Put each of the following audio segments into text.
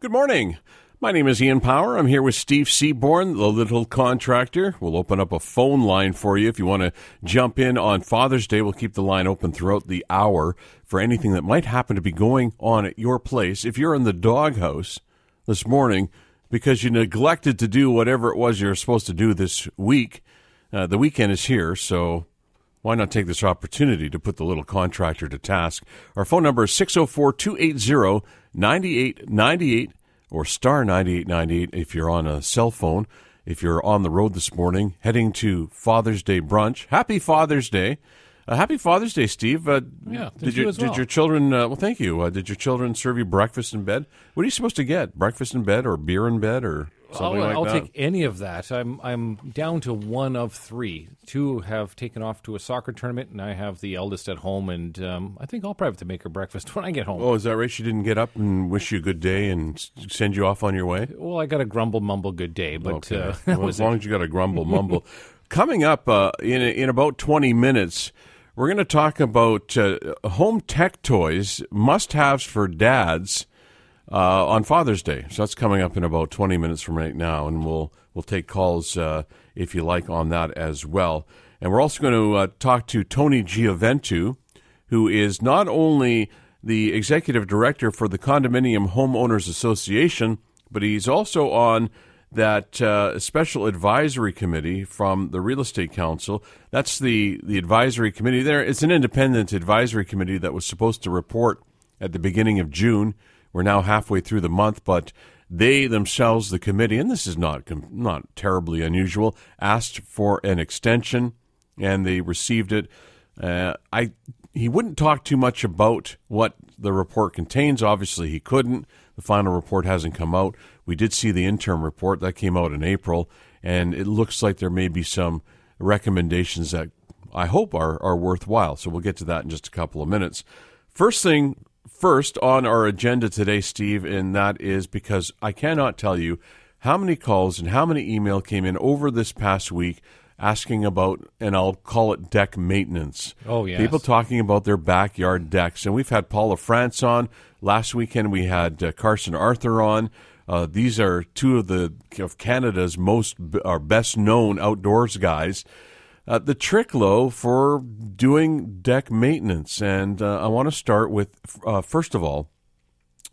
Good morning. My name is Ian Power. I'm here with Steve Seaborn, the little contractor. We'll open up a phone line for you if you want to jump in on Father's Day. We'll keep the line open throughout the hour for anything that might happen to be going on at your place. If you're in the doghouse this morning because you neglected to do whatever it was you were supposed to do this week, uh, the weekend is here, so why not take this opportunity to put the little contractor to task? Our phone number is 604 280 9898 or star 9898 if you're on a cell phone. If you're on the road this morning heading to Father's Day brunch, happy Father's Day. Uh, happy Father's Day, Steve. Uh, Yeah, did you your as well. did your children? Uh, well, thank you. Uh, did your children serve you breakfast in bed? What are you supposed to get? Breakfast in bed or beer in bed or something I'll, like I'll that? take any of that. I'm I'm down to one of three. Two have taken off to a soccer tournament, and I have the eldest at home. And um, I think I'll probably have to make her breakfast when I get home. Oh, is that right? She didn't get up and wish you a good day and send you off on your way. Well, I got a grumble mumble good day, but Okay. uh, well, as long it. as you got a grumble mumble. Coming up uh, in in about twenty minutes, we're going to talk about uh, home tech toys, must-haves for dads uh, on Father's Day. So that's coming up in about twenty minutes from right now, and we'll we'll take calls uh, if you like on that as well. And we're also going to uh, talk to Tony Gioventu, who is not only the executive director for the Condominium Homeowners Association, but he's also on that uh, special advisory committee from the Real Estate Council. That's the, the advisory committee there. It's an independent advisory committee that was supposed to report at the beginning of June. We're now halfway through the month, but they themselves, the committee, and this is not not terribly unusual, asked for an extension, and they received it. Uh, I he wouldn't talk too much about what the report contains. Obviously, he couldn't. The final report hasn't come out. We did see the interim report that came out in April, and it looks like there may be some recommendations that I hope are are worthwhile. So we'll get to that in just a couple of minutes. First thing first on our agenda today, Steve, and that is because I cannot tell you how many calls and how many email came in over this past week asking about, and I'll call it deck maintenance. Oh, yes. People talking about their backyard decks. And we've had Paul Lafrance on. Last weekend we had uh, Carson Arthur on. Uh, these are two of the of Canada's most are best known outdoors guys. Uh, the trick, though, for doing deck maintenance, and uh, I want to start with uh, first of all,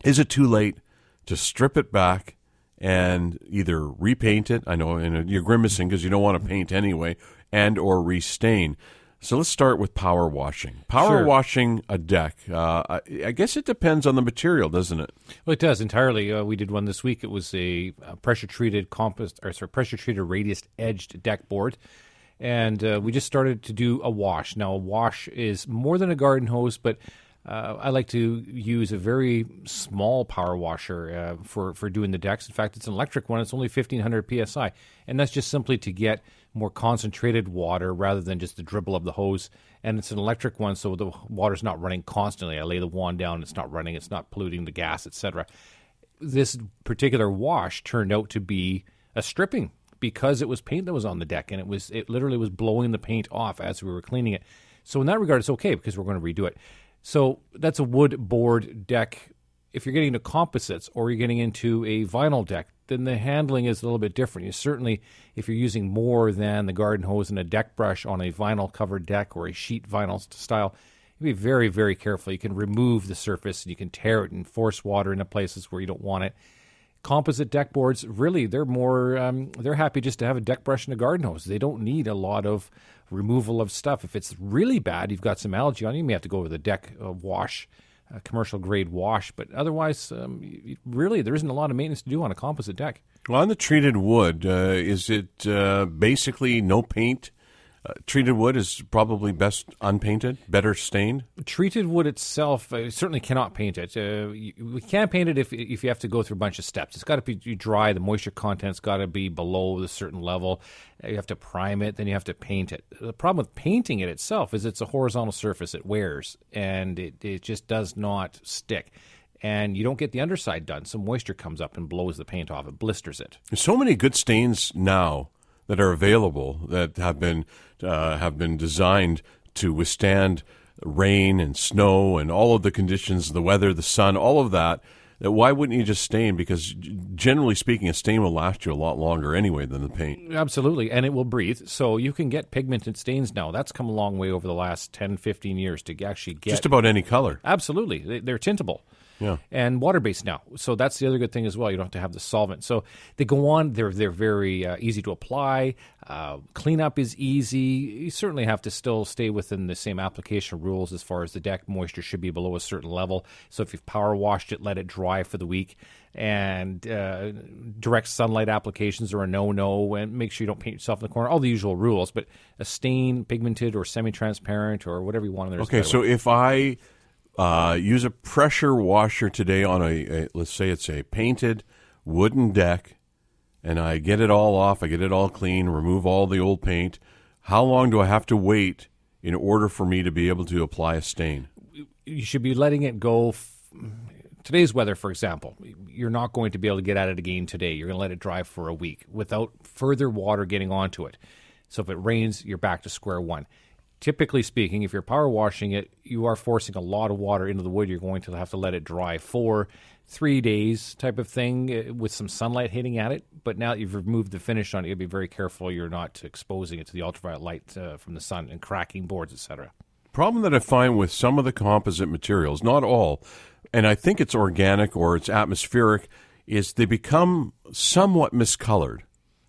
is it too late to strip it back and either repaint it? I know and you're grimacing because you don't want to paint anyway, and or restain. So let's start with power washing. Power Sure. washing a deck. Uh, I, I guess it depends on the material, doesn't it? Well, it does entirely. Uh, we did one this week. It was a, uh pressure treated compost or sorry, pressure treated radius edged deck board, and uh, we just started to do a wash. Now, a wash is more than a garden hose, but uh, I like to use a very small power washer uh, for for doing the decks. In fact, it's an electric one. It's only fifteen hundred psi, and that's just simply to get more concentrated water rather than just the dribble of the hose. And it's an electric one, so the water's not running constantly. I lay the wand down, it's not running, it's not polluting the gas, etc. This particular wash turned out to be a stripping because it was paint that was on the deck, and it was it literally was blowing the paint off as we were cleaning it. So in that regard, it's okay because we're going to redo it. So that's a wood board deck. If you're getting into composites or you're getting into a vinyl deck, then the handling is a little bit different. You certainly, if you're using more than the garden hose and a deck brush on a vinyl covered deck or a sheet vinyl style, you be very, very careful. You can remove the surface and you can tear it and force water into places where you don't want it. Composite deck boards, really, they're more, um, they're happy just to have a deck brush and a garden hose. They don't need a lot of removal of stuff. If it's really bad, you've got some algae on you, may have to go with a deck uh, wash, commercial grade wash. But otherwise, um, really, there isn't a lot of maintenance to do on a composite deck. Well, on the treated wood, uh, is it uh, basically no paint? Uh, treated wood is probably best unpainted, better stained. treated wood itself uh, certainly cannot paint it. Uh, you, we can't paint it if if you have to go through a bunch of steps. It's got to be dry. The moisture content's got to be below a certain level. Uh, You have to prime it, then you have to paint it. The problem with painting it itself is it's a horizontal surface. It wears and it it just does not stick. And you don't get the underside done. Some moisture comes up and blows the paint off. It blisters it. So many good stains now that are available that have been uh, have been designed to withstand rain and snow and all of the conditions, the weather, the sun, all of that. uh, why wouldn't you just stain? Because generally speaking, a stain will last you a lot longer anyway than the paint. Absolutely, and it will breathe. So you can get pigmented stains now. That's come a long way over the last 10, 15 years to actually get just about any color. Absolutely, they're tintable. Yeah. And water based now, so that's the other good thing as well. You don't have to have the solvent. So they go on. They're they're very uh, easy to apply. Uh, cleanup is easy. You certainly have to still stay within the same application rules as far as the deck moisture should be below a certain level. So if you've power washed it, let it dry for the week. And uh, direct sunlight applications are a no no. And make sure you don't paint yourself in the corner. All the usual rules. But a stain, pigmented or semi transparent or whatever you want. Okay, so if I uh, use a pressure washer today on a, a, let's say it's a painted wooden deck, and I get it all off, I get it all clean, remove all the old paint. How long do I have to wait in order for me to be able to apply a stain? you should be letting it go. F- today's weather, for example, you're not going to be able to get at it again today. You're going to let it dry for a week without further water getting onto it. So if it rains, you're back to square one. Typically speaking, if you're power washing it, you are forcing a lot of water into the wood. You're going to have to let it dry for three days, type of thing, uh, with some sunlight hitting at it. But now that you've removed the finish on it, you'll be very careful you're not exposing it to the ultraviolet light uh, from the sun and cracking boards, etc. problem that I find with some of the composite materials, not all, and I think it's organic or it's atmospheric, is they become somewhat miscolored.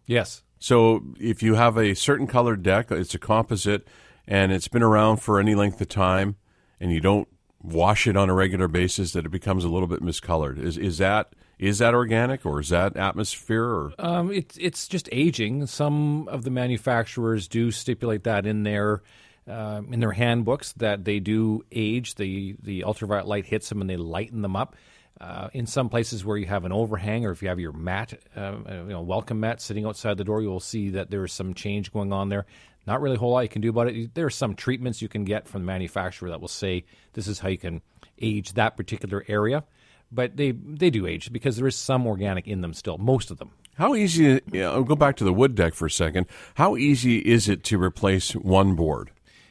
Yes. So if you have a certain colored deck, it's a composite, and it's been around for any length of time, and you don't wash it on a regular basis, that it becomes a little bit miscolored. Is is that is that organic or is that atmosphere? Or Um, it's it's just aging. Some of the manufacturers do stipulate that in their uh, in their handbooks that they do age. The the ultraviolet light hits them and they lighten them up. Uh, in some places where you have an overhang, or if you have your mat, uh, uh, you know, welcome mat sitting outside the door, you will see that there is some change going on there. Not really a whole lot you can do about it. There are some treatments you can get from the manufacturer that will say this is how you can age that particular area, but they they do age because there is some organic in them still. Most of them. how easy? Yeah, I'll go back to the wood deck for a second. How easy is it to replace one board?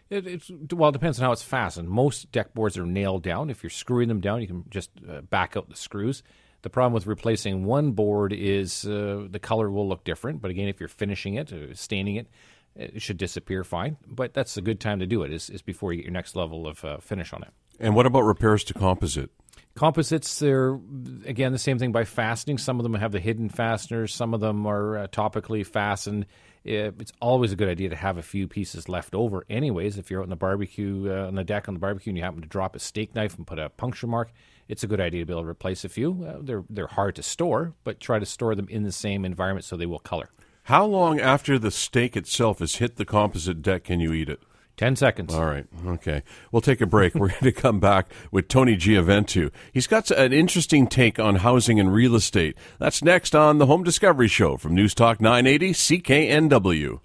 It, it's well, it depends on how it's fastened. Most deck boards are nailed down. If you're screwing them down, you can just uh, back out the screws. The problem with replacing one board is uh, the color will look different. But again, if you're finishing it, uh, staining it, it should disappear fine. But that's a good time to do it. Is, is before you get your next level of uh, finish on it. And what about repairs to composite? Composites, they're again the same thing by fastening. Some of them have the hidden fasteners. Some of them are uh, topically fastened. It's always a good idea to have a few pieces left over, anyways. If you're out on the barbecue, uh, on the deck on the barbecue, and you happen to drop a steak knife and put a puncture mark, it's a good idea to be able to replace a few. Uh, they're they're hard to store, but try to store them in the same environment so they will color. How long after the steak itself has hit the composite deck can you eat it? Ten seconds. All right. Okay. We'll take a break. We're going to come back with Tony Gioventu. He's got an interesting take on housing and real estate. That's next on the Home Discovery Show from News Talk 980 CKNW.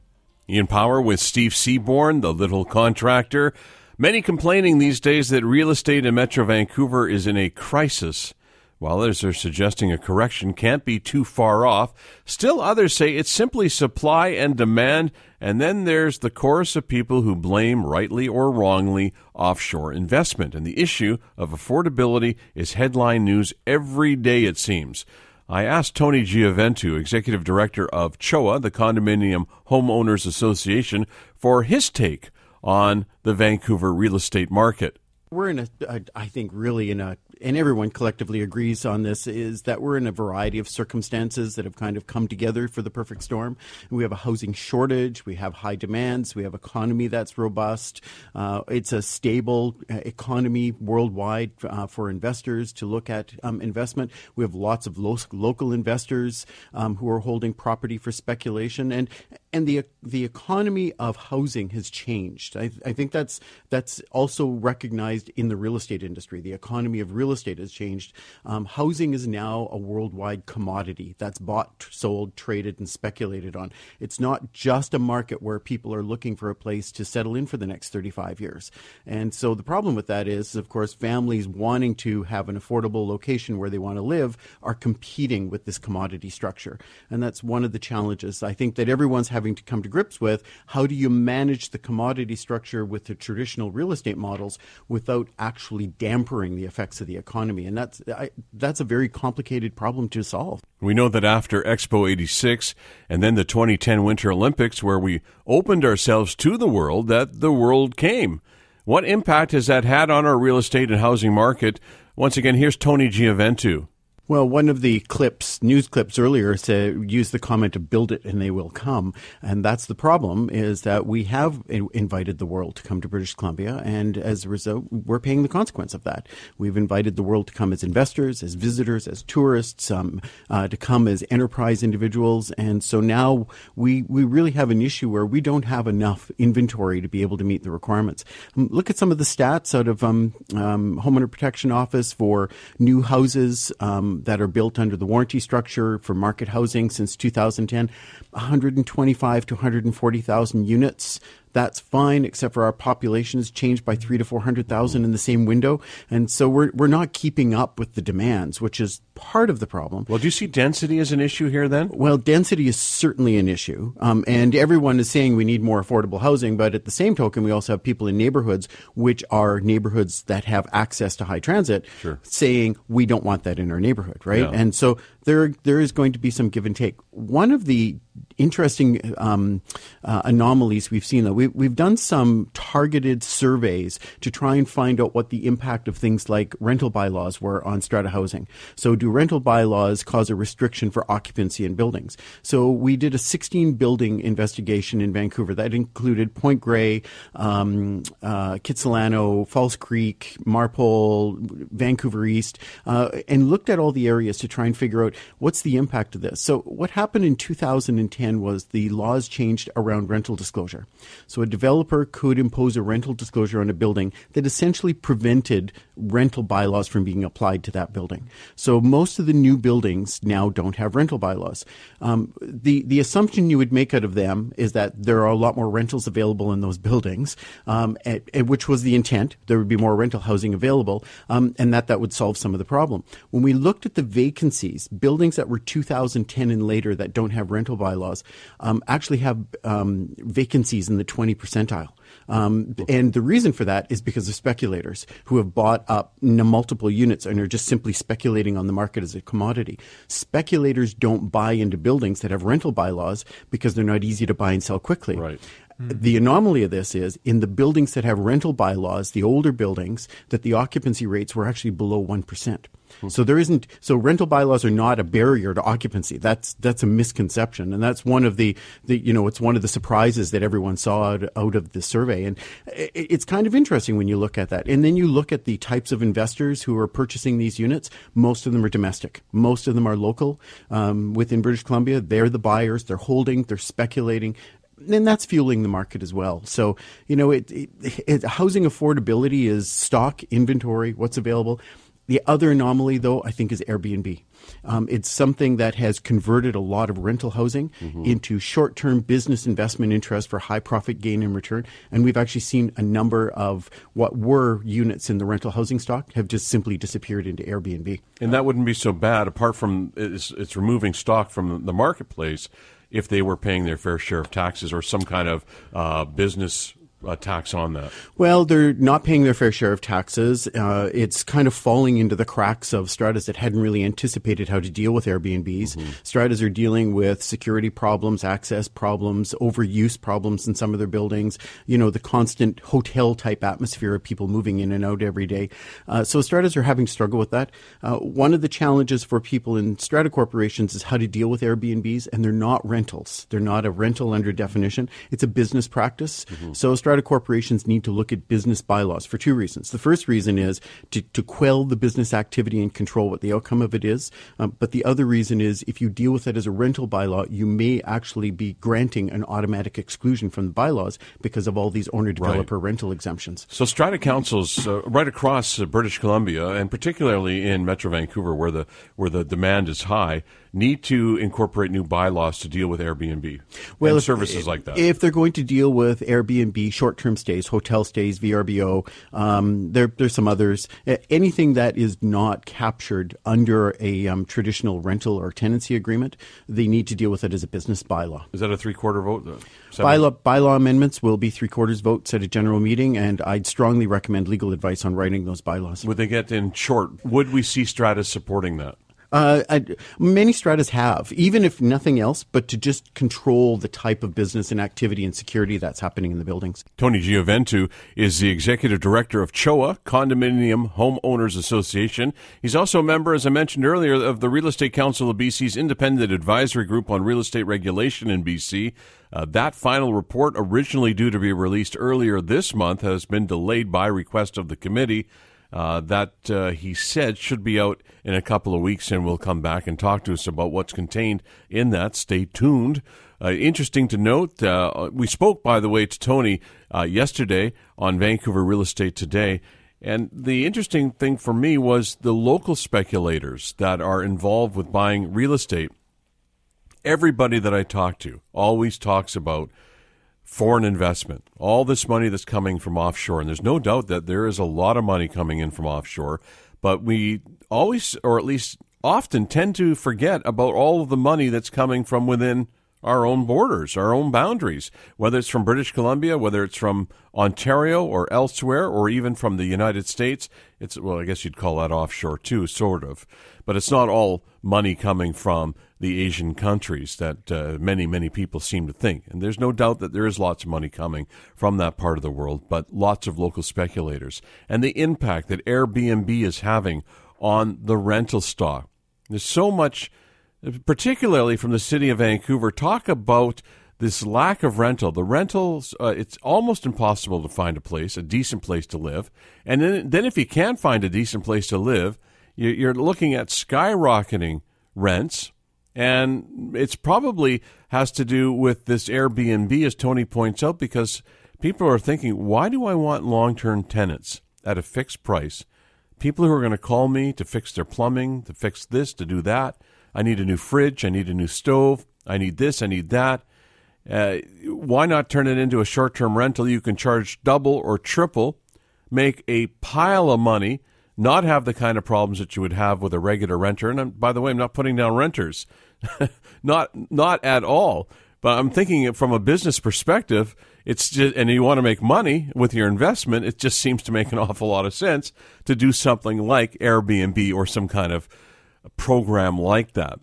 Ian Power with Steve Seaborn, the little contractor. Many complaining these days that real estate in Metro Vancouver is in a crisis. While others are suggesting a correction can't be too far off, still others say it's simply supply and demand, and then there's the chorus of people who blame, rightly or wrongly, offshore investment. And the issue of affordability is headline news every day, it seems. I asked Tony Gioventu, executive director of CHOA, the Condominium Homeowners Association, for his take on the Vancouver real estate market. We're in a, I think, really in a, and everyone collectively agrees on this, is that we're in a variety of circumstances that have kind of come together for the perfect storm. We have a housing shortage, we have high demands, we have an economy that's robust. Uh, it's a stable uh, economy worldwide uh, for investors to look at um, investment. We have lots of lo- local investors um, who are holding property for speculation, and and the the economy of housing has changed. I, I think that's that's also recognized in the real estate industry. The economy of real estate has changed. Um, housing is now a worldwide commodity that's bought, sold, traded, and speculated on. It's not just a market where people are looking for a place to settle in for the next 35 years. And so the problem with that is, of course, families wanting to have an affordable location where they want to live are competing with this commodity structure. And that's one of the challenges I think that everyone's having to come to grips with. How do you manage the commodity structure with the traditional real estate models without actually dampering the effects of the economy, and that's I, that's a very complicated problem to solve. We know that after Expo 86 and then the 2010 Winter Olympics, where we opened ourselves to the world, that the world came. What impact has that had on our real estate and housing market? Once again, here's Tony Gioventu. Well, one of the clips, news clips earlier, said use the comment to "build it and they will come," and that's the problem. Is that we have invited the world to come to British Columbia, and as a result, we're paying the consequence of that. We've invited the world to come as investors, as visitors, as tourists, um, uh, to come as enterprise individuals, and so now we we really have an issue where we don't have enough inventory to be able to meet the requirements. Um, look at some of the stats out of um, um Homeowner Protection Office for new houses. That are built under the warranty structure for market housing since 2010, 125 to 140,000 units that's fine, except for our population has changed by three to 400,000 in the same window. And so we're, we're not keeping up with the demands, which is part of the problem. Well, do you see density as an issue here then? Well, density is certainly an issue. Um, and everyone is saying we need more affordable housing. But at the same token, we also have people in neighborhoods, which are neighborhoods that have access to high transit, sure. saying we don't want that in our neighborhood, right? Yeah. And so there, there is going to be some give and take. One of the interesting um, uh, anomalies we've seen, though. We, we've done some targeted surveys to try and find out what the impact of things like rental bylaws were on strata housing. So, do rental bylaws cause a restriction for occupancy in buildings? So, we did a 16 building investigation in Vancouver that included Point Grey, um, uh, Kitsilano, False Creek, Marpole, Vancouver East, uh, and looked at all the areas to try and figure out what's the impact of this. So, what happened in 2010 was the laws changed around rental disclosure. So a developer could impose a rental disclosure on a building that essentially prevented rental bylaws from being applied to that building. So most of the new buildings now don't have rental bylaws. Um, the the assumption you would make out of them is that there are a lot more rentals available in those buildings, um, at, at which was the intent. There would be more rental housing available, um, and that that would solve some of the problem. When we looked at the vacancies, buildings that were 2010 and later that don't have rental bylaws um, actually have um, vacancies in the 20 percentile. Um, and the reason for that is because of speculators who have bought up multiple units and are just simply speculating on the market as a commodity. Speculators don't buy into buildings that have rental bylaws because they're not easy to buy and sell quickly. Right. The anomaly of this is in the buildings that have rental bylaws, the older buildings, that the occupancy rates were actually below 1%. So there isn't so rental bylaws are not a barrier to occupancy. That's that's a misconception, and that's one of the, the you know it's one of the surprises that everyone saw out, out of the survey. And it, it's kind of interesting when you look at that, and then you look at the types of investors who are purchasing these units. Most of them are domestic. Most of them are local um, within British Columbia. They're the buyers. They're holding. They're speculating and that's fueling the market as well. So, you know, it, it, it, housing affordability is stock, inventory, what's available. The other anomaly, though, I think is Airbnb. Um, it's something that has converted a lot of rental housing mm-hmm. into short term business investment interest for high profit gain and return. And we've actually seen a number of what were units in the rental housing stock have just simply disappeared into Airbnb. And that wouldn't be so bad, apart from it's, it's removing stock from the marketplace if they were paying their fair share of taxes or some kind of uh, business a tax on that? Well, they're not paying their fair share of taxes. Uh, it's kind of falling into the cracks of stratas that hadn't really anticipated how to deal with Airbnbs. Mm-hmm. Stratas are dealing with security problems, access problems, overuse problems in some of their buildings. You know, the constant hotel type atmosphere of people moving in and out every day. Uh, so stratas are having struggle with that. Uh, one of the challenges for people in strata corporations is how to deal with Airbnbs, and they're not rentals. They're not a rental under definition. It's a business practice. Mm-hmm. So strata corporations need to look at business bylaws for two reasons. The first reason is to, to quell the business activity and control what the outcome of it is. Um, but the other reason is if you deal with it as a rental bylaw, you may actually be granting an automatic exclusion from the bylaws because of all these owner developer right. rental exemptions. So strata councils uh, right across uh, British Columbia and particularly in Metro Vancouver where the where the demand is high need to incorporate new bylaws to deal with Airbnb well, if, services like that. If they're going to deal with Airbnb short-term stays, hotel stays, VRBO. Um, there, there's some others. Anything that is not captured under a um, traditional rental or tenancy agreement, they need to deal with it as a business bylaw. Is that a three-quarter vote? Bylaw, bylaw amendments will be three-quarters votes at a general meeting, and I'd strongly recommend legal advice on writing those bylaws. Would they get in short? Would we see Stratas supporting that? Uh, I, many stratas have, even if nothing else, but to just control the type of business and activity and security that's happening in the buildings. Tony Gioventu is the executive director of CHOA, Condominium Homeowners Association. He's also a member, as I mentioned earlier, of the Real Estate Council of BC's independent advisory group on real estate regulation in BC. Uh, that final report, originally due to be released earlier this month, has been delayed by request of the committee. Uh, that uh, he said should be out in a couple of weeks, and will come back and talk to us about what's contained in that. Stay tuned. Uh, interesting to note, uh, we spoke, by the way, to Tony uh, yesterday on Vancouver Real Estate Today. And the interesting thing for me was the local speculators that are involved with buying real estate. Everybody that I talk to always talks about foreign investment, all this money that's coming from offshore. And there's no doubt that there is a lot of money coming in from offshore, but we always, or at least often, tend to forget about all of the money that's coming from within our own borders, our own boundaries, whether it's from British Columbia, whether it's from Ontario or elsewhere, or even from the United States. It's, well, I guess you'd call that offshore too, sort of. But it's not all money coming from the Asian countries that uh, many, many people seem to think. And there's no doubt that there is lots of money coming from that part of the world, but lots of local speculators. And the impact that Airbnb is having on the rental stock. There's so much particularly from the city of Vancouver, talk about this lack of rental. The rentals, uh, it's almost impossible to find a place, a decent place to live. And then, then if you can find a decent place to live, you're looking at skyrocketing rents. And it's probably has to do with this Airbnb, as Tony points out, because people are thinking, why do I want long term tenants at a fixed price? People who are going to call me to fix their plumbing, to fix this, to do that. I need a new fridge. I need a new stove. I need this. I need that. Uh, why not turn it into a short term rental? You can charge double or triple, make a pile of money, not have the kind of problems that you would have with a regular renter. And I'm, by the way, I'm not putting down renters, not not at all. But I'm thinking from a business perspective, it's just, and you want to make money with your investment. It just seems to make an awful lot of sense to do something like Airbnb or some kind of program like that.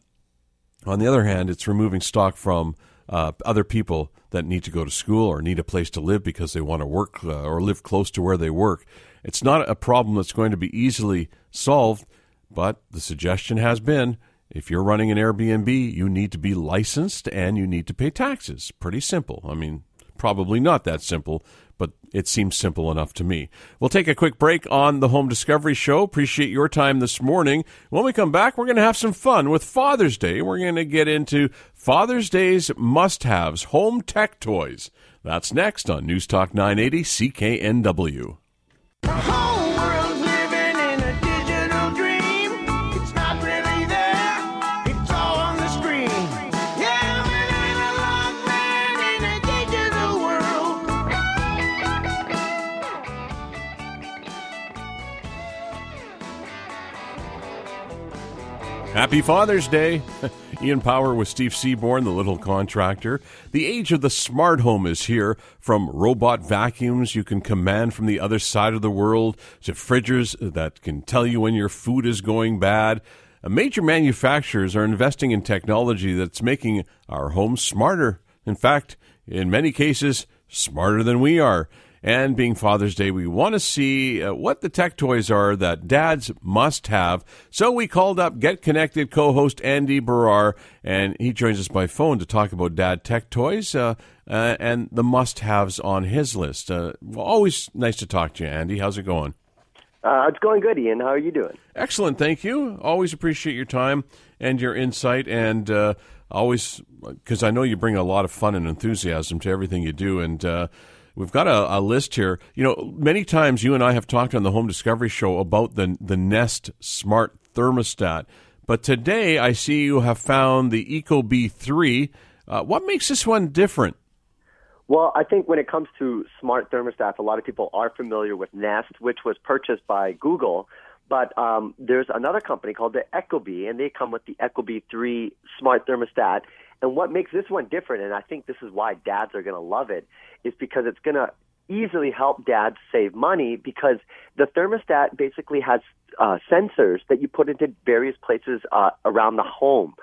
On the other hand, it's removing stock from uh, other people that need to go to school or need a place to live because they want to work uh, or live close to where they work. It's not a problem that's going to be easily solved, but the suggestion has been if you're running an Airbnb, you need to be licensed and you need to pay taxes. Pretty simple. I mean, probably not that simple, but it seems simple enough to me. We'll take a quick break on the Home Discovery Show. Appreciate your time this morning. When we come back, we're going to have some fun with Father's Day. We're going to get into Father's Day's must haves, home tech toys. That's next on News Talk 980 CKNW. Happy Father's Day. Ian Power with Steve Seaborn, the little contractor. The age of the smart home is here. From robot vacuums you can command from the other side of the world to fridges that can tell you when your food is going bad. Uh, major manufacturers are investing in technology that's making our homes smarter. In fact, in many cases, smarter than we are. And being Father's Day, we want to see uh, what the tech toys are that dads must have. So we called up Get Connected co host Andy Baryer, and he joins us by phone to talk about dad tech toys uh, uh, and the must haves on his list. Uh, always nice to talk to you, Andy. How's it going? Uh, it's going good, Ian. How are you doing? Excellent, thank you. Always appreciate your time and your insight, and uh, always because I know you bring a lot of fun and enthusiasm to everything you do, and We've got a, a, list here. You know, many times you and I have talked on the Home Discovery Show about the the Nest Smart Thermostat, but today I see you have found the Ecobee three. Uh, what makes this one different? Well, I think when it comes to smart thermostats, a lot of people are familiar with Nest, which was purchased by Google. But um, there's another company called the Ecobee, and they come with the Ecobee 3 smart thermostat. And what makes this one different, and I think this is why dads are going to love it, is because it's going to easily help dads save money because the thermostat basically has uh, sensors that you put into various places uh, around the home.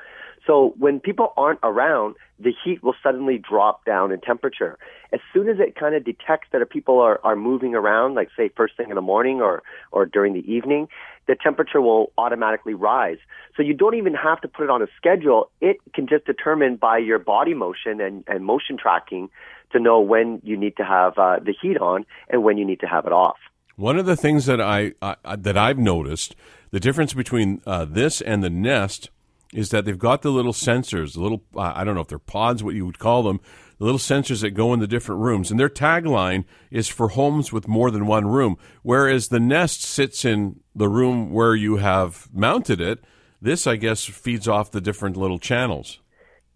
So when people aren't around, the heat will suddenly drop down in temperature. As soon as it kind of detects that people are, are moving around, like say first thing in the morning or, or during the evening, the temperature will automatically rise. So you don't even have to put it on a schedule. It can just determine by your body motion and, and motion tracking to know when you need to have uh, the heat on and when you need to have it off. One of the things that I, I that I've noticed the difference between uh, this and the Nest is that they've got the little sensors, the little uh, I don't know if they're pods, what you would call them, the little sensors that go in the different rooms, and their tagline is for homes with more than one room. Whereas the Nest sits in the room where you have mounted it. This, I guess, feeds off the different little channels.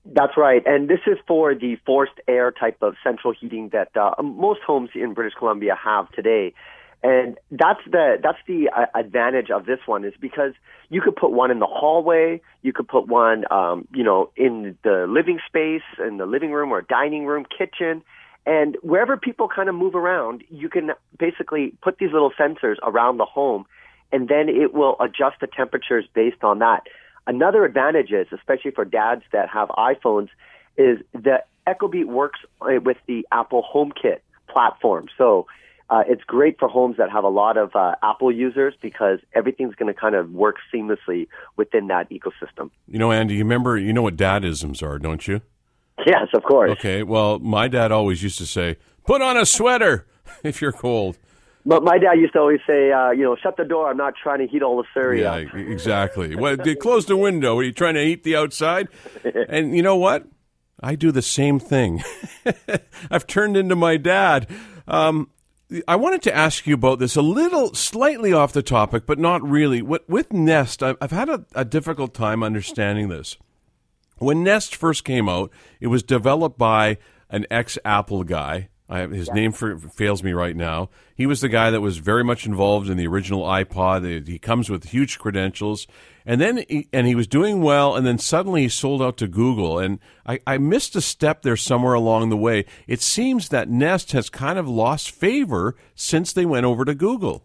That's right, and this is for the forced air type of central heating that uh, most homes in British Columbia have today. And that's the that's the uh, advantage of this one is because you could put one in the hallway, you could put one, um, you know, in the living space, in the living room or dining room, kitchen, and wherever people kind of move around, you can basically put these little sensors around the home, and then it will adjust the temperatures based on that. Another advantage is, especially for dads that have iPhones, is that Ecobee works uh, with the Apple HomeKit platform. So uh, it's great for homes that have a lot of uh, Apple users because everything's going to kind of work seamlessly within that ecosystem. You know, Andy, you remember, you know what dadisms are, don't you? Yes, of course. Okay, well, my dad always used to say, put on a sweater if you're cold. But my dad used to always say, uh, you know, shut the door. I'm not trying to heat all the Surrey yeah, up. exactly. well, close the window. Are you trying to heat the outside? and you know what? I do the same thing. I've turned into my dad. Um, I wanted to ask you about this a little, slightly off the topic, but not really. With Nest, I've had a, a difficult time understanding this. When Nest first came out, it was developed by an ex Apple guy I, his yeah. name for, fails me right now. He was the guy that was very much involved in the original iPod. He comes with huge credentials, and then he, and he was doing well, and then suddenly he sold out to Google. And I, I missed a step there somewhere along the way. It seems that Nest has kind of lost favor since they went over to Google.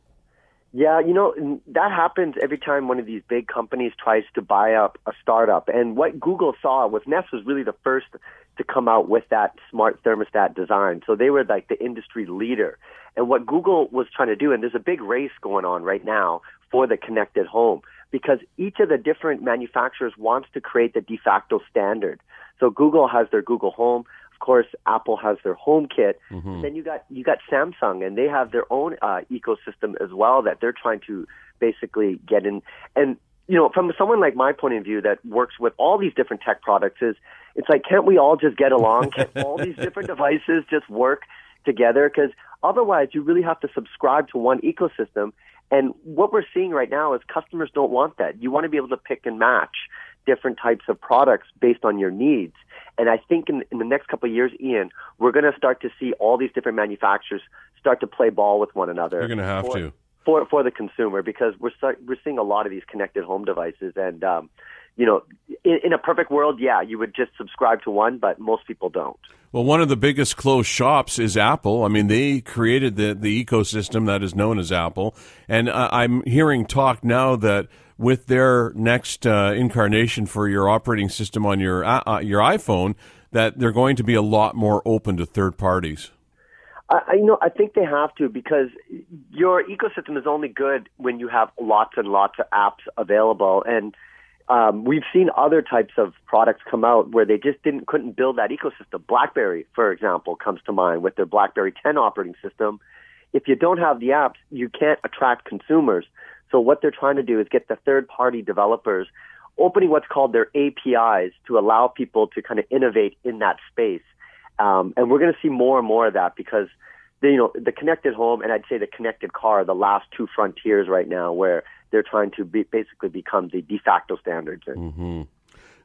Yeah, you know, that happens every time one of these big companies tries to buy up a startup. And what Google saw was Nest was really the first to come out with that smart thermostat design. So they were like the industry leader. And what Google was trying to do, and there's a big race going on right now for the connected home because each of the different manufacturers wants to create the de facto standard. So Google has their Google Home Of course, Apple has their HomeKit. Mm-hmm. Then you got you got Samsung, and they have their own uh, ecosystem as well that they're trying to basically get in. And you know, from someone like my point of view that works with all these different tech products, is it's like, can't we all just get along? Can't all these different devices just work together? Because otherwise, you really have to subscribe to one ecosystem. And what we're seeing right now is customers don't want that. You want to be able to pick and match different types of products based on your needs. And I think in, in the next couple of years, Ian, we're going to start to see all these different manufacturers start to play ball with one another. You're going to have for, to for for the consumer because we're start, we're seeing a lot of these connected home devices and. Um, you know, in, in, a perfect world, yeah, you would just subscribe to one, but most people don't. Well, one of the biggest closed shops is Apple. I mean, they created the, the ecosystem that is known as Apple. And uh, I'm hearing talk now that with their next uh, incarnation for your operating system on your uh, uh, your iPhone that they're going to be a lot more open to third parties. I, you know, I think they have to because your ecosystem is only good when you have lots and lots of apps available, and um, we've seen other types of products come out where they just didn't couldn't build that ecosystem. BlackBerry, for example, comes to mind with their BlackBerry 10 operating system. If you don't have the apps, you can't attract consumers. So what they're trying to do is get the third party developers opening what's called their APIs to allow people to kind of innovate in that space. Um, and we're going to see more and more of that because the, you know the connected home and I'd say the connected car, are the last two frontiers right now, where they're trying to be, basically become the de facto standards. Mm-hmm.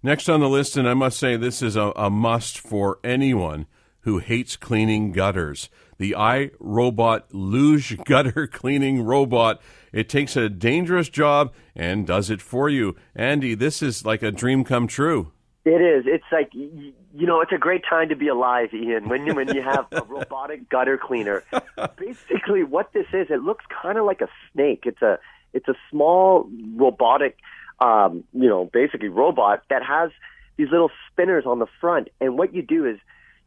Next on the list, and I must say this is a, a must for anyone who hates cleaning gutters. The iRobot Looj gutter cleaning robot. It takes a dangerous job and does it for you. Andy, this is like a dream come true. It is. It's like you know, it's a great time to be alive, Ian. When you when you have a robotic gutter cleaner. Basically, what this is, it looks kind of like a snake. It's a it's a small robotic, um, you know, basically robot that has these little spinners on the front. And what you do is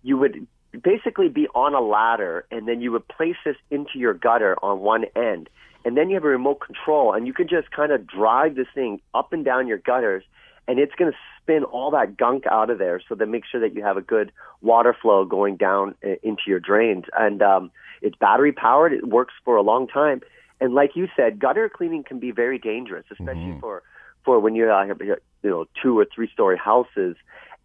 you would basically be on a ladder, and then you would place this into your gutter on one end, and then you have a remote control, and you can just kind of drive this thing up and down your gutters and it's going to spin all that gunk out of there so that make sure that you have a good water flow going down uh, into your drains. And um, it's battery powered. It works for a long time. And like you said, gutter cleaning can be very dangerous, especially mm-hmm. for for when you have you know two or three story houses.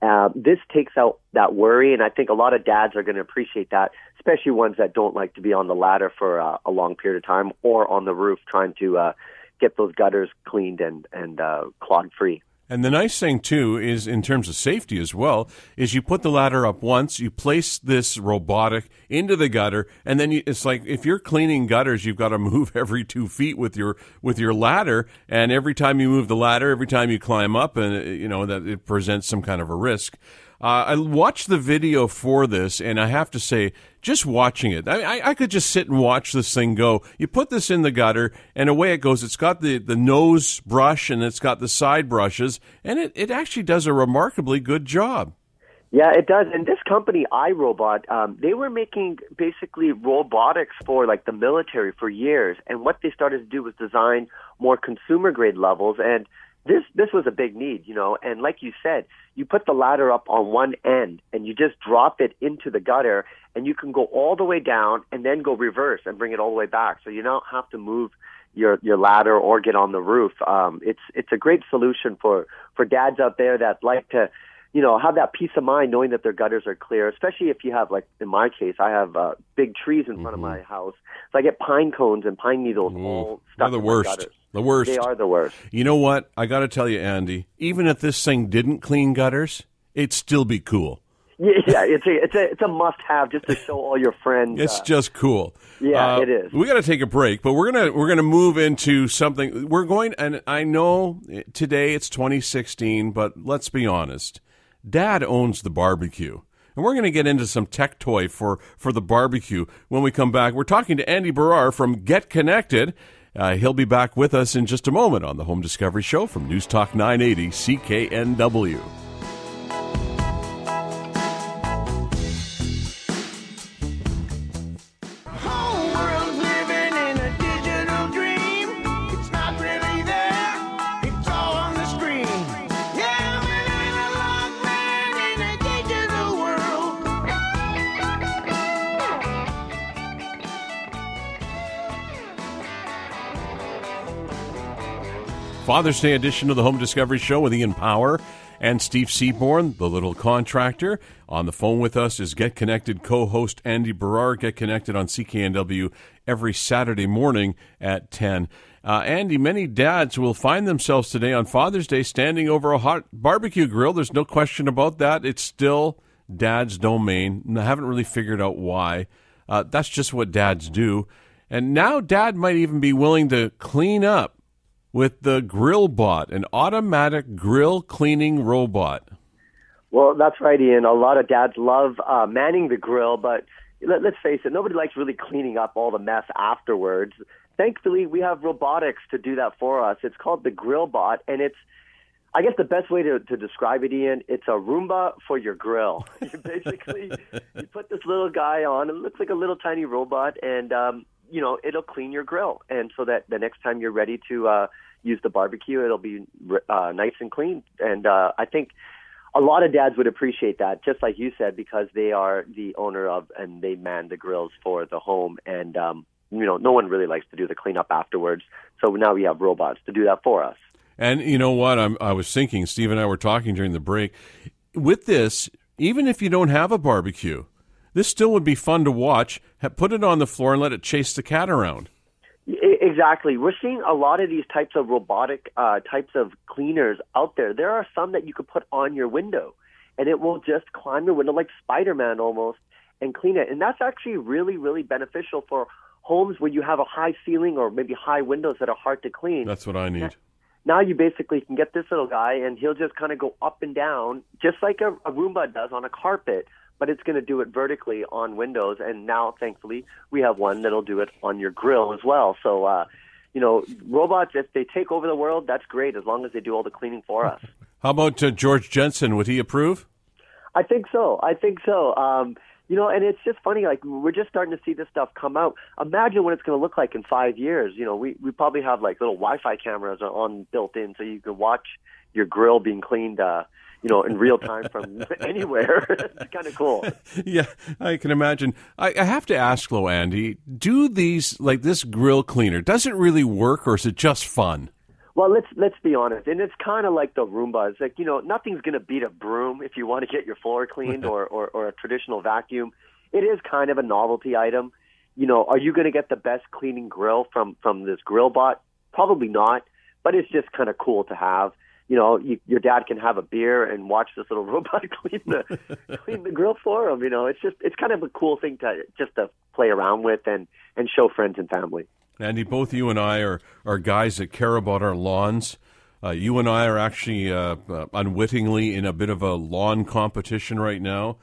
Uh, this takes out that worry, and I think a lot of dads are going to appreciate that, especially ones that don't like to be on the ladder for uh, a long period of time or on the roof trying to uh, get those gutters cleaned and and uh, clog free. And the nice thing too is in terms of safety as well is you put the ladder up once, you place this robotic into the gutter, and then you, it's like if you're cleaning gutters, you've got to move every two feet with your with your ladder, and every time you move the ladder, every time you climb up, and you know that it presents some kind of a risk. Uh, I watched the video for this, and I have to say, just watching it, I, I, could just sit and watch this thing go. You put this in the gutter, and away it goes. It's got the, the nose brush and it's got the side brushes, and it, it actually does a remarkably good job. Yeah, it does. And this company, iRobot, um, they were making basically robotics for like the military for years. And what they started to do was design more consumer grade levels. And this this was a big need, you know. And like you said, you put the ladder up on one end and you just drop it into the gutter, and you can go all the way down and then go reverse and bring it all the way back. So you don't have to move your your ladder or get on the roof. Um, it's it's a great solution for for dads out there that like to you know, have that peace of mind knowing that their gutters are clear, especially if you have, like in my case, I have uh, big trees in front mm-hmm. of my house. So I get pine cones and pine needles Ooh, all stuck They're the worst. The worst. They are the worst. You know what? I got to tell you, Andy, even if this thing didn't clean gutters, it'd still be cool. Yeah, yeah, it's a it's a it's a must have just to show all your friends. It's uh, just cool. Yeah, uh, it is. We got to take a break, but we're gonna we're gonna move into something. We're going, and I know today it's 2016, but let's be honest. Dad owns the barbecue. And we're going to get into some tech toy for, for the barbecue when we come back. We're talking to Andy Baryer from Get Connected. Uh, he'll be back with us in just a moment on the Home Discovery Show from News Talk 980 CKNW. Father's Day edition of the Home Discovery Show with Ian Power and Steve Seaborn, the little contractor. On the phone with us is Get Connected co host Andy Baryer. Get Connected on CKNW every Saturday morning at 10. Uh, Andy, many dads will find themselves today on Father's Day standing over a hot barbecue grill. There's no question about that. It's still dad's domain. I haven't really figured out why. Uh, that's just what dads do. And now dad might even be willing to clean up with the GrillBot, an automatic grill cleaning robot. Well, that's right, Ian. A lot of dads love uh, manning the grill, but let, let's face it, nobody likes really cleaning up all the mess afterwards. Thankfully, we have robotics to do that for us. It's called the GrillBot, and it's I guess the best way to, to describe it, Ian, it's a Roomba for your grill. you basically you put this little guy on. It looks like a little tiny robot, and um, you know it'll clean your grill, and so that the next time you're ready to uh, use the barbecue. It'll be uh, nice and clean. And uh, I think a lot of dads would appreciate that, just like you said, because they are the owner of and they man the grills for the home. And um, you know, no one really likes to do the cleanup afterwards. So now we have robots to do that for us. And you know what? I'm, I was thinking, Steve and I were talking during the break. With this, even if you don't have a barbecue, this still would be fun to watch. Put it on the floor and let it chase the cat around. Exactly. We're seeing a lot of these types of robotic uh, types of cleaners out there. There are some that you could put on your window, and it will just climb your window like Spider-Man almost, and clean it. And that's actually really, really beneficial for homes where you have a high ceiling or maybe high windows that are hard to clean. That's what I need. Now you basically can get this little guy and he'll just kind of go up and down just like a, a Roomba does on a carpet, but it's going to do it vertically on windows. And now, thankfully, we have one that'll do it on your grill as well. So, uh, you know, robots, if they take over the world, that's great as long as they do all the cleaning for us. How about uh, George Jetson? Would he approve? I think so. I think so. Um, you know, and it's just funny. Like we're just starting to see this stuff come out. Imagine what it's going to look like in five years. You know, we we probably have like little Wi-Fi cameras on built in, so you can watch your grill being cleaned. Uh, you know, in real time from anywhere. it's kind of cool. Yeah, I can imagine. I, I have to ask, though, Andy, do these like this grill cleaner? Does it really work, or is it just fun? Well, let's let's be honest, and it's kind of like the Roomba. It's like you know, nothing's going to beat a broom if you want to get your floor cleaned or, or or a traditional vacuum. It is kind of a novelty item. You know, are you going to get the best cleaning grill from from this grill bot? Probably not, but it's just kind of cool to have. You know, you, your dad can have a beer and watch this little robot clean the clean the grill for him. You know, it's just it's kind of a cool thing to just to play around with and and show friends and family. Andy, both you and I are, are guys that care about our lawns. Uh, you and I are actually uh, uh, unwittingly in a bit of a lawn competition right now.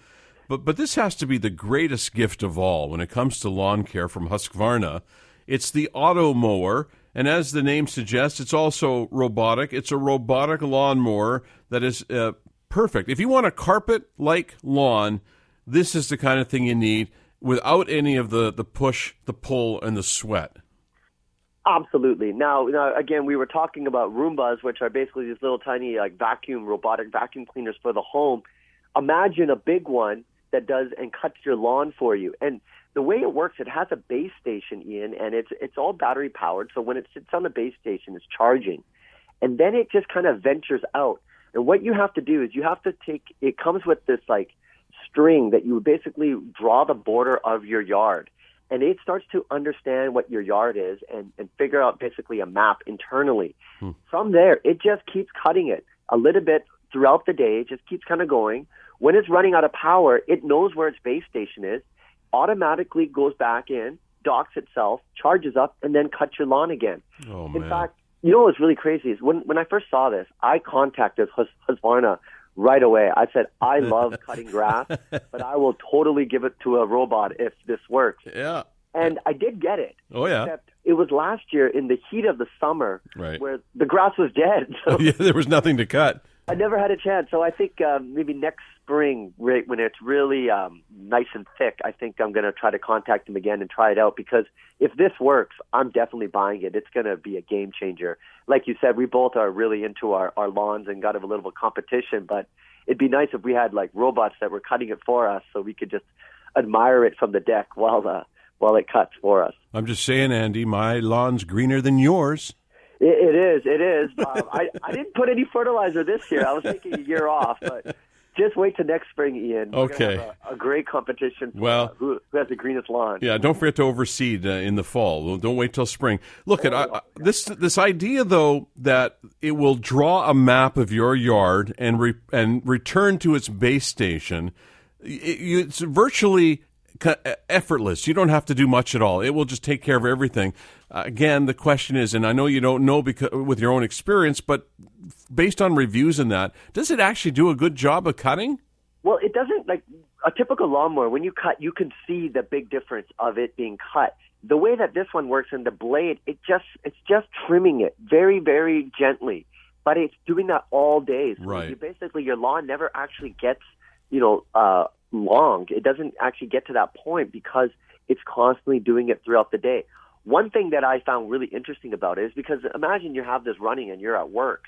But, but this has to be the greatest gift of all when it comes to lawn care from Husqvarna. It's the Automower, and as the name suggests, it's also robotic. It's a robotic lawnmower that is uh, perfect. If you want a carpet like lawn, this is the kind of thing you need without any of the, the push, the pull, and the sweat. Absolutely. Now, now, again, we were talking about Roombas, which are basically these little tiny like vacuum robotic vacuum cleaners for the home. Imagine a big one that does and cuts your lawn for you. And the way it works, it has a base station, Ian, and it's it's all battery powered. So when it sits on the base station, it's charging, and then it just kind of ventures out. And what you have to do is you have to take. It comes with this like string that you basically draw the border of your yard and it starts to understand what your yard is and, and figure out basically a map internally. Hmm. From there, it just keeps cutting it a little bit throughout the day, it just keeps kind of going. When it's running out of power, it knows where its base station is, automatically goes back in, docks itself, charges up, and then cuts your lawn again. Oh, in fact, you know what's really crazy is when, when I first saw this, I contacted Hus- Husqvarna right away. I said, I love cutting grass, but I will totally give it to a robot if this works. Yeah. And I did get it. Oh yeah. Except it was last year in the heat of the summer right. where the grass was dead. So yeah, there was nothing to cut. I never had a chance. So I think um, maybe next spring, right when it's really um, nice and thick, I think I'm going to try to contact him again and try it out because if this works, I'm definitely buying it. It's going to be a game changer. Like you said, we both are really into our, our lawns and got a little bit of competition, but it'd be nice if we had like robots that were cutting it for us so we could just admire it from the deck while the while it cuts for us. I'm just saying, Andy, my lawn's greener than yours. it, it is. It is. Um, I, I didn't put any fertilizer this year. I was taking a year off, but just wait till next spring, Ian. We're okay. A, a, great competition. For, well, uh, who, who, has the greenest lawn? Yeah. Don't forget to overseed uh, in the fall. Don't wait till spring. Look at I, this. This idea, though, that it will draw a map of your yard and re, and return to its base station. It, it's virtually effortless. You don't have to do much at all. It will just take care of everything. Uh, again, the question is, and I know you don't know because with your own experience, but based on reviews and that, does it actually do a good job of cutting? Well, it doesn't. Like a typical lawnmower, when you cut, you can see the big difference of it being cut. The way that this one works in the blade, it just it's just trimming it very, very gently, but it's doing that all day. So right. You basically, your lawn never actually gets, you know, uh, long. It doesn't actually get to that point because it's constantly doing it throughout the day. One thing that I found really interesting about it is because imagine you have this running and you're at work.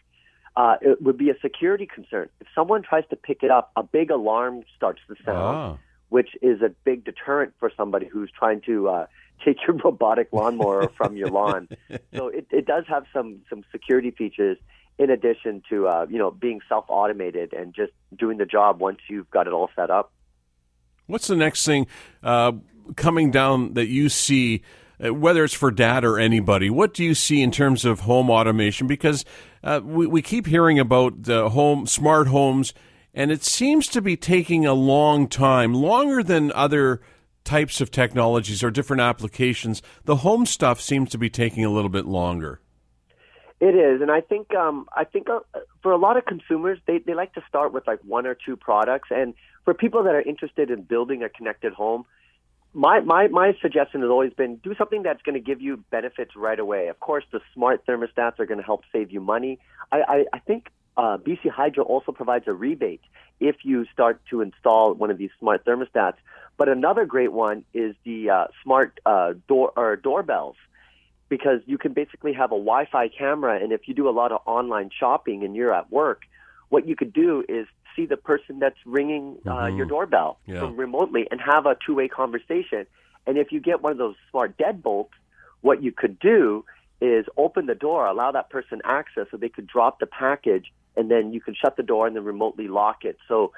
Uh, it would be a security concern. If someone tries to pick it up, a big alarm starts to sound, ah. which is a big deterrent for somebody who's trying to uh, take your robotic lawnmower from your lawn. So it, it does have some some security features in addition to uh, you know being self automated and just doing the job once you've got it all set up. What's the next thing uh, coming down that you see? Uh, whether it's for dad or anybody, what do you see in terms of home automation? Because uh, we, we keep hearing about the home smart homes and it seems to be taking a long time, longer than other types of technologies or different applications. The home stuff seems to be taking a little bit longer. It is, and I think um, I think uh, for a lot of consumers, they they like to start with like one or two products, and for people that are interested in building a connected home, my my my suggestion has always been do something that's going to give you benefits right away. Of course, the smart thermostats are going to help save you money. I I, I think uh, BC Hydro also provides a rebate if you start to install one of these smart thermostats. But another great one is the uh, smart uh, door or doorbells because you can basically have a Wi-Fi camera, and if you do a lot of online shopping and you're at work, what you could do is see the person that's ringing uh, Mhm. your doorbell Yeah. from remotely and have a two-way conversation. And if you get one of those smart deadbolts, what you could do is open the door, allow that person access, so they could drop the package, and then you can shut the door and then remotely lock it. So,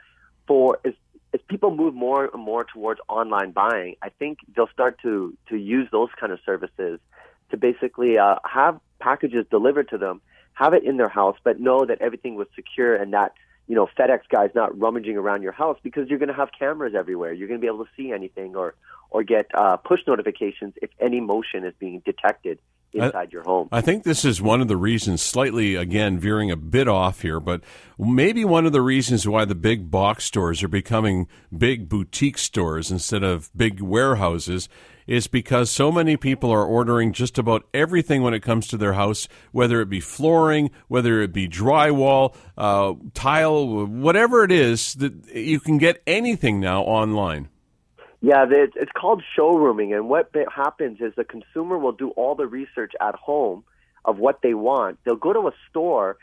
for as as people move more and more towards online buying, I think they'll start to to use those kind of services to basically uh, have packages delivered to them, have it in their house, but know that everything was secure and that you know FedEx guy's not rummaging around your house because you're going to have cameras everywhere. You're going to be able to see anything or or get uh, push notifications if any motion is being detected inside your home. I think this is one of the reasons, slightly again veering a bit off here, but maybe one of the reasons why the big box stores are becoming big boutique stores instead of big warehouses is because so many people are ordering just about everything when it comes to their house, whether it be flooring, whether it be drywall, uh, tile, whatever it is, that you can get anything now online. Yeah, it's called showrooming, and what happens is the consumer will do all the research at home of what they want. They'll go to a store,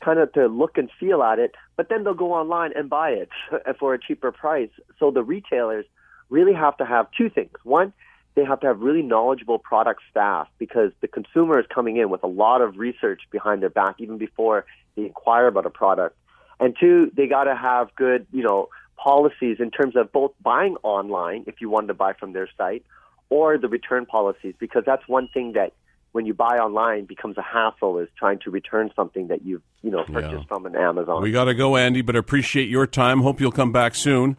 kind of to look and feel at it, but then they'll go online and buy it for a cheaper price. So the retailers really have to have two things. One, they have to have really knowledgeable product staff because the consumer is coming in with a lot of research behind their back even before they inquire about a product. And two, they got to have good, you know, policies in terms of both buying online if you wanted to buy from their site or the return policies because that's one thing that when you buy online becomes a hassle is trying to return something that you've, you know, purchased Yeah. from an Amazon. We got to go, Andy, but appreciate your time. Hope you'll come back soon.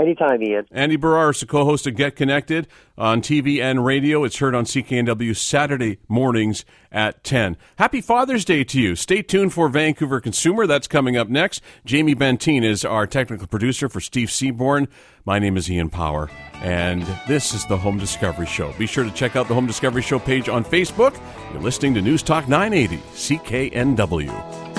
Anytime, Ian. Andy Baryer is the co-host of Get Connected on TV and radio. It's heard on CKNW Saturday mornings at 10. Happy Father's Day to you. Stay tuned for Vancouver Consumer. That's coming up next. Jamie Benteen is our technical producer for Steve Seaborn. My name is Ian Power, and this is the Home Discovery Show. Be sure to check out the Home Discovery Show page on Facebook. You're listening to News Talk 980 CKNW.